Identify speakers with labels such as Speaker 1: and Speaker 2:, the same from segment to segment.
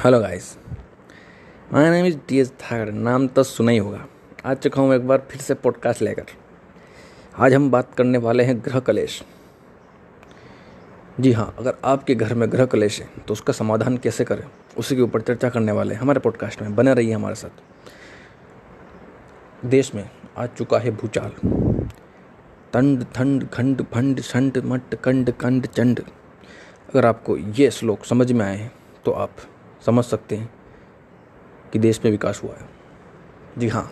Speaker 1: Hello guys my name is T S थागर नाम तो सुना ही होगा। आ चुका हूँ एक बार फिर से पॉडकास्ट लेकर। आज हम बात करने वाले हैं ग्रह कलेश। जी हाँ अगर आपके घर में ग्रह कलेश है तो उसका समाधान कैसे करें? उसी के ऊपर चर्चा करने वाले हैं हमारे पॉडकास्ट में। बने रहिए हमारे साथ। देश में आ चुका है भूचाल। तंड, थंड, खंड, फंड छंड मट, कंड कंड, चंड। अगर आपको ये श्लोक समझ में आए हैं तो आप समझ सकते हैं कि देश में विकास हुआ है। जी हाँ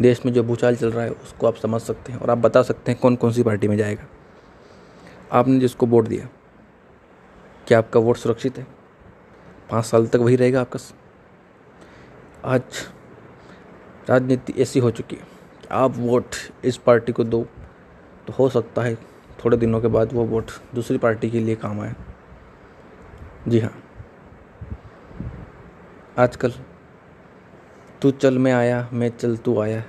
Speaker 1: देश में जो भूचाल चल रहा है, उसको आप समझ सकते हैं और आप बता सकते हैं कौन कौन सी पार्टी में जाएगा। आपने जिसको वोट दिया, क्या आपका वोट सुरक्षित है? पाँच साल तक वही रहेगा आपका आज राजनीति ऐसी हो चुकी है आप वोट इस पार्टी को दो तो हो सकता है थोड़े दिनों के बाद वो वोट दूसरी पार्टी के लिए काम आए। जी हाँ। आजकल। तू चल मैं आया, मैं चल, तू आया।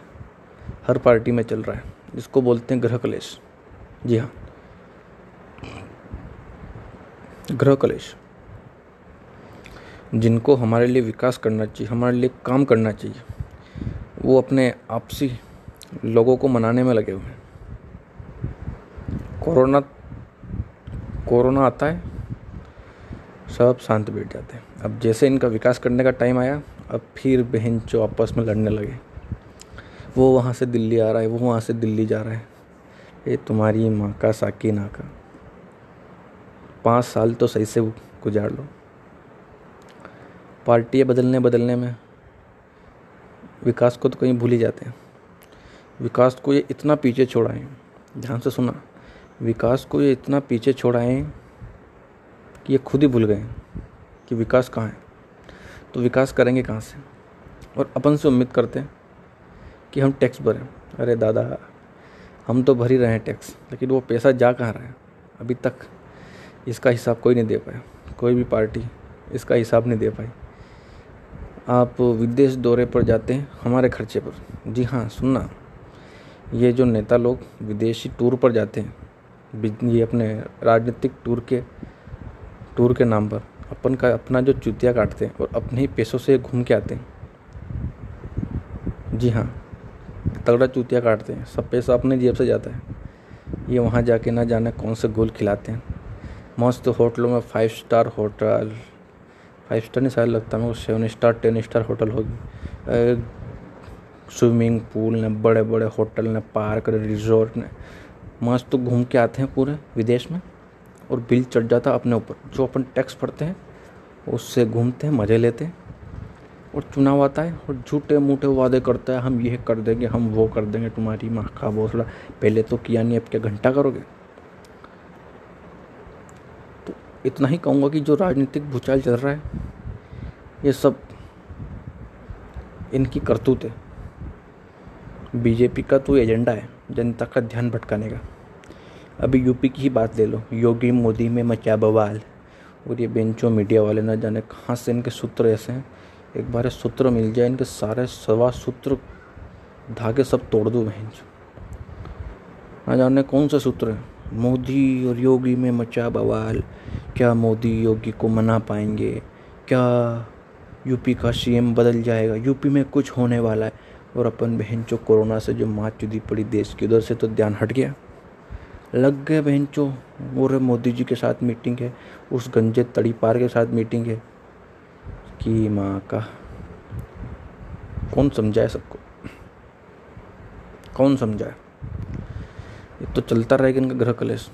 Speaker 1: हर पार्टी में चल रहा है। जिसको बोलते हैं ग्रह कलेश। जी हाँ। ग्रह कलेश। जिनको हमारे लिए विकास करना चाहिए, हमारे लिए काम करना चाहिए, वो अपने आपसी लोगों को मनाने में लगे हुए हैं। कोरोना कोरोना आता है सब शांत बैठ जाते हैं। अब जैसे इनका विकास करने का टाइम आया, अब फिर बहन चो आपस में लड़ने लगे। वो वहाँ से दिल्ली आ रहा है, वो वहाँ से दिल्ली जा रहा है। ये तुम्हारी माँ का साकी ना का। पाँच साल तो सही से गुजार लो। पार्टियाँ बदलने बदलने में। विकास को तो कहीं भूल ही जाते हैं। विकास को ये इतना पीछे छोड़ाएँ। ध्यान से सुना। विकास को ये इतना पीछे छोड़ाएँ कि ये खुद ही भूल गए कि विकास कहाँ है। तो विकास करेंगे कहाँ से? और अपन से उम्मीद करते हैं कि हम टैक्स भरें। अरे दादा, हम तो भर ही रहे हैं टैक्स, लेकिन वो पैसा जा कहाँ रहा है? अभी तक इसका हिसाब कोई नहीं दे पाया। कोई भी पार्टी इसका हिसाब नहीं दे पाई। आप विदेश दौरे पर जाते हैं हमारे खर्चे पर। जी हाँ सुनना। ये जो नेता लोग विदेशी टूर पर जाते हैं ये अपने राजनीतिक टूर के टूर के नाम पर अपन का अपना जो चुतिया काटते हैं और अपने ही पैसों से घूम के आते हैं। जी हाँ तगड़ा चुतिया काटते हैं। सब पैसा अपने जेब से जाता है। ये वहाँ जाके ना जाने कौन से गोल खिलाते हैं। मस्त होटलों में five star hotel. Five star नहीं, शायद लगता मेरे को seven star ten star hotel होगी। स्विमिंग पूल ने बड़े बड़े होटल ने पार्क ने रिजॉर्ट ने। मस्त घूम के आते हैं पूरे विदेश में। और बिल चढ़ जाता अपने ऊपर। जो अपन टैक्स भरते हैं, उससे घूमते हैं, मज़े लेते हैं और चुनाव आता है और झूठे मूठे वादे करता है, हम ये कर देंगे, हम वो कर देंगे, तुम्हारी माँ का भोसड़ा। पहले तो किया नहीं, अब क्या घंटा करोगे? तो इतना ही कहूँगा कि जो राजनीतिक भूचाल चल रहा है, ये सब इनकी करतूत है। बीजेपी का तो एजेंडा है जनता का ध्यान भटकाने का। अभी यूपी की ही बात ले लो। योगी मोदी में मचा बवाल। और ये बेंचो मीडिया वाले ना जाने कहाँ से इनके सूत्र ऐसे हैं। एक बार सूत्र मिल जाए, इनके सारे सवा सूत्र धागे सब तोड़ दो बहन ना जाने कौन सा सूत्र है। मोदी और योगी में मचा बवाल। क्या मोदी योगी को मना पाएँगे? क्या यूपी का सीएम बदल जाएगा? यूपी में कुछ होने वाला है। और अपन बहन जो कोरोना से जो मात चुदी पड़ी देश की, उधर से तो ध्यान हट गया। लग गए बहन चो और मोदी जी के साथ मीटिंग है, उस गंजे तड़ी पार के साथ मीटिंग है। कि माँ का? कौन समझाए सबको? कौन समझाए? ये तो चलता रहेगा इनका ग्रह कलेश।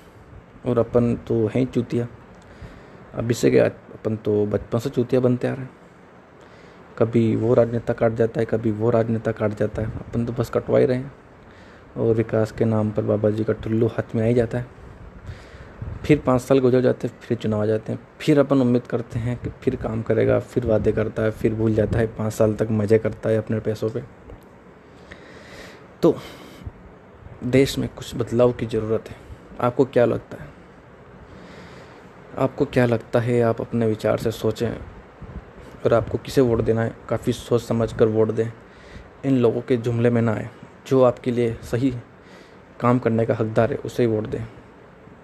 Speaker 1: और अपन तो हैं चूतिया। अभी से क्या अपन तो बचपन से चूतिया बनते आ रहे हैं। कभी वो राजनेता काट जाता है, कभी वो राजनेता काट जाता है। अपन तो बस कटवा ही रहे हैं। और विकास के नाम पर बाबा जी का टुल्लू हाथ में आ ही जाता है। फिर पाँच साल गुजर जाते हैं, फिर चुनाव आ जाते हैं, फिर अपन उम्मीद करते हैं कि फिर काम करेगा, फिर वादे करता है, फिर भूल जाता है, पाँच साल तक मज़े करता है अपने पैसों पे। तो देश में कुछ बदलाव की ज़रूरत है। आपको क्या लगता है? आपको क्या लगता है? आप अपने विचार से सोचें और आपको किसे वोट देना है? काफ़ी सोच समझ कर वोट दें। इन लोगों के जुमले में ना आए। जो आपके लिए सही काम करने का हकदार है, उसे ही वोट दें।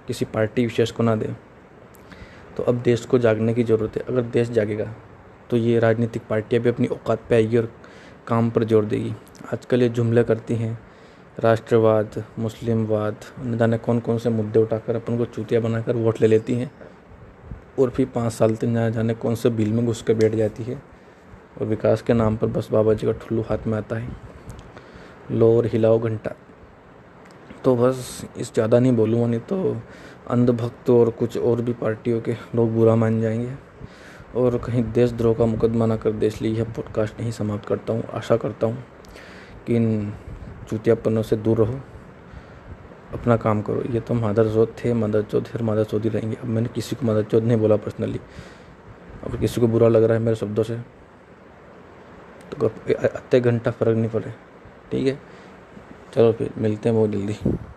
Speaker 1: किसी पार्टी विशेष को ना दें। तो अब देश को जागने की ज़रूरत है। अगर देश जागेगा तो ये राजनीतिक पार्टियाँ भी अपनी औकात पे आएगी और काम पर ज़ोर देगी। आजकल ये जुमले करती हैं। राष्ट्रवाद, मुस्लिमवाद न जाने कौन कौन से मुद्दे उठाकर अपन को चूतिया बनाकर वोट ले लेती हैं। और फिर पाँच साल तक न जाने कौन से बिल में घुस कर बैठ जाती है। और विकास के नाम पर बस बाबा जी का ठुल्लू हाथ में आता है। लो और हिलाओ घंटा। तो बस इस ज़्यादा नहीं बोलूँगा, नहीं तो अंधभक्त और कुछ और भी पार्टियों के लोग बुरा मान जाएँगे। और कहीं देशद्रोह का मुकदमा ना कर देश लिए यह पॉडकास्ट नहीं समाप्त करता हूँ। आशा करता हूँ कि इन चूतियापनों से दूर रहो। अपना काम करो। ये तो मदर चौथ थे, मदर चौथ फिर मदर ही रहेंगे। अब मैंने किसी को मदर चौथ नहीं बोला पर्सनली अगर किसी को बुरा लग रहा है मेरे शब्दों से तो आधे घंटा फ़र्क नहीं पड़े। ठीक है? चलो फिर मिलते हैं बहुत जल्दी।